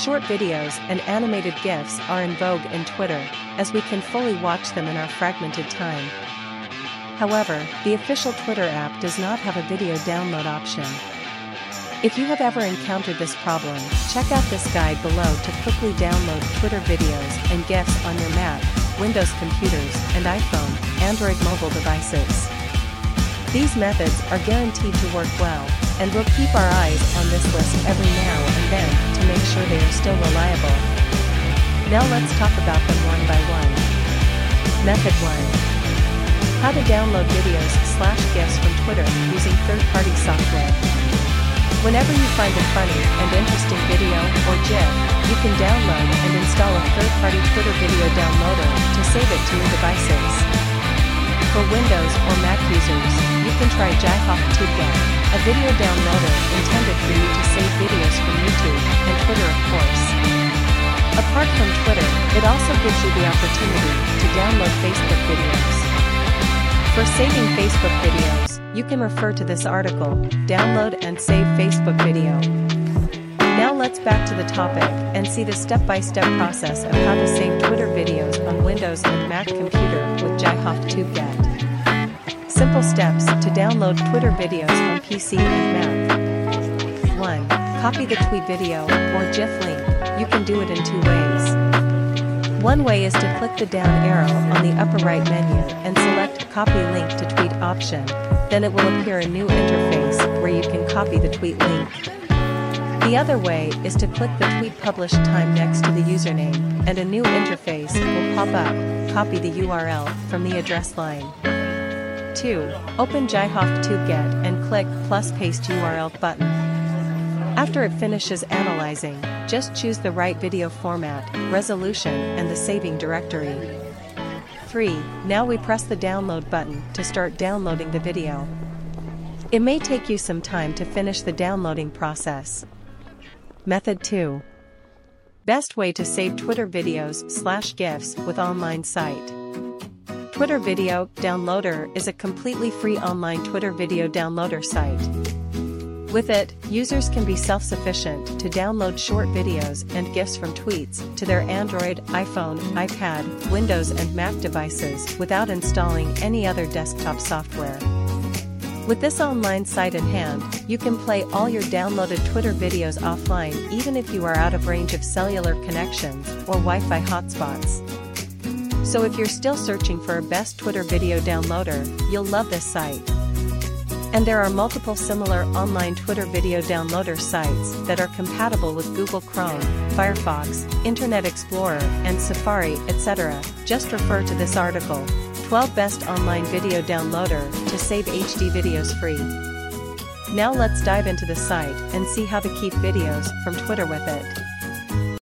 Short videos and animated GIFs are in vogue in Twitter, as we can fully watch them in our fragmented time. However, the official Twitter app does not have a video download option. If you have ever encountered this problem, check out this guide below to quickly download Twitter videos and GIFs on your Mac, Windows computers, and iPhone, Android mobile devices. These methods are guaranteed to work well, and we'll keep our eyes on this list every now and then to make sure they are still reliable. Now let's talk about them one by one. Method 1. How to download videos slash GIFs from Twitter using third-party software. Whenever you find a funny and interesting video or GIF, you can download and install a third-party Twitter video downloader to save it to your devices. For Windows or Mac users, you can try Gihosoft TubeGet, a video downloader intended for you to save videos from YouTube and Twitter of course. Apart from Twitter, it also gives you the opportunity to download Facebook videos. For saving Facebook videos, you can refer to this article, Download and Save Facebook Video. Now let's back to the topic and see the step-by-step process of how to save Twitter videos on Windows and Mac computer with Gihosoft TubeGet. Simple steps to download Twitter videos PC and Mac. 1. Copy the tweet video or GIF link. You can do it in two ways. One way is to click the down arrow on the upper right menu and select Copy Link to Tweet option. Then it will appear a new interface where you can copy the tweet link. The other way is to click the tweet publish time next to the username, and a new interface will pop up. Copy the URL from the address line. 2. Open Gihosoft TubeGet and click plus paste URL button. After it finishes analyzing, just choose the right video format, resolution, and the saving directory. 3. Now we press the download button to start downloading the video. It may take you some time to finish the downloading process. Method 2. Best way to save Twitter videos slash GIFs with online site. Twitter Video Downloader is a completely free online Twitter video downloader site. With it, users can be self-sufficient to download short videos and GIFs from tweets to their Android, iPhone, iPad, Windows and Mac devices without installing any other desktop software. With this online site in hand, you can play all your downloaded Twitter videos offline even if you are out of range of cellular connections or Wi-Fi hotspots. So if you're still searching for a best Twitter video downloader, you'll love this site. And there are multiple similar online Twitter video downloader sites that are compatible with Google Chrome, Firefox, Internet Explorer, and Safari, etc. Just refer to this article. 12 Best Online Video Downloader to save HD videos free. Now let's dive into the site and see how to keep videos from Twitter with it.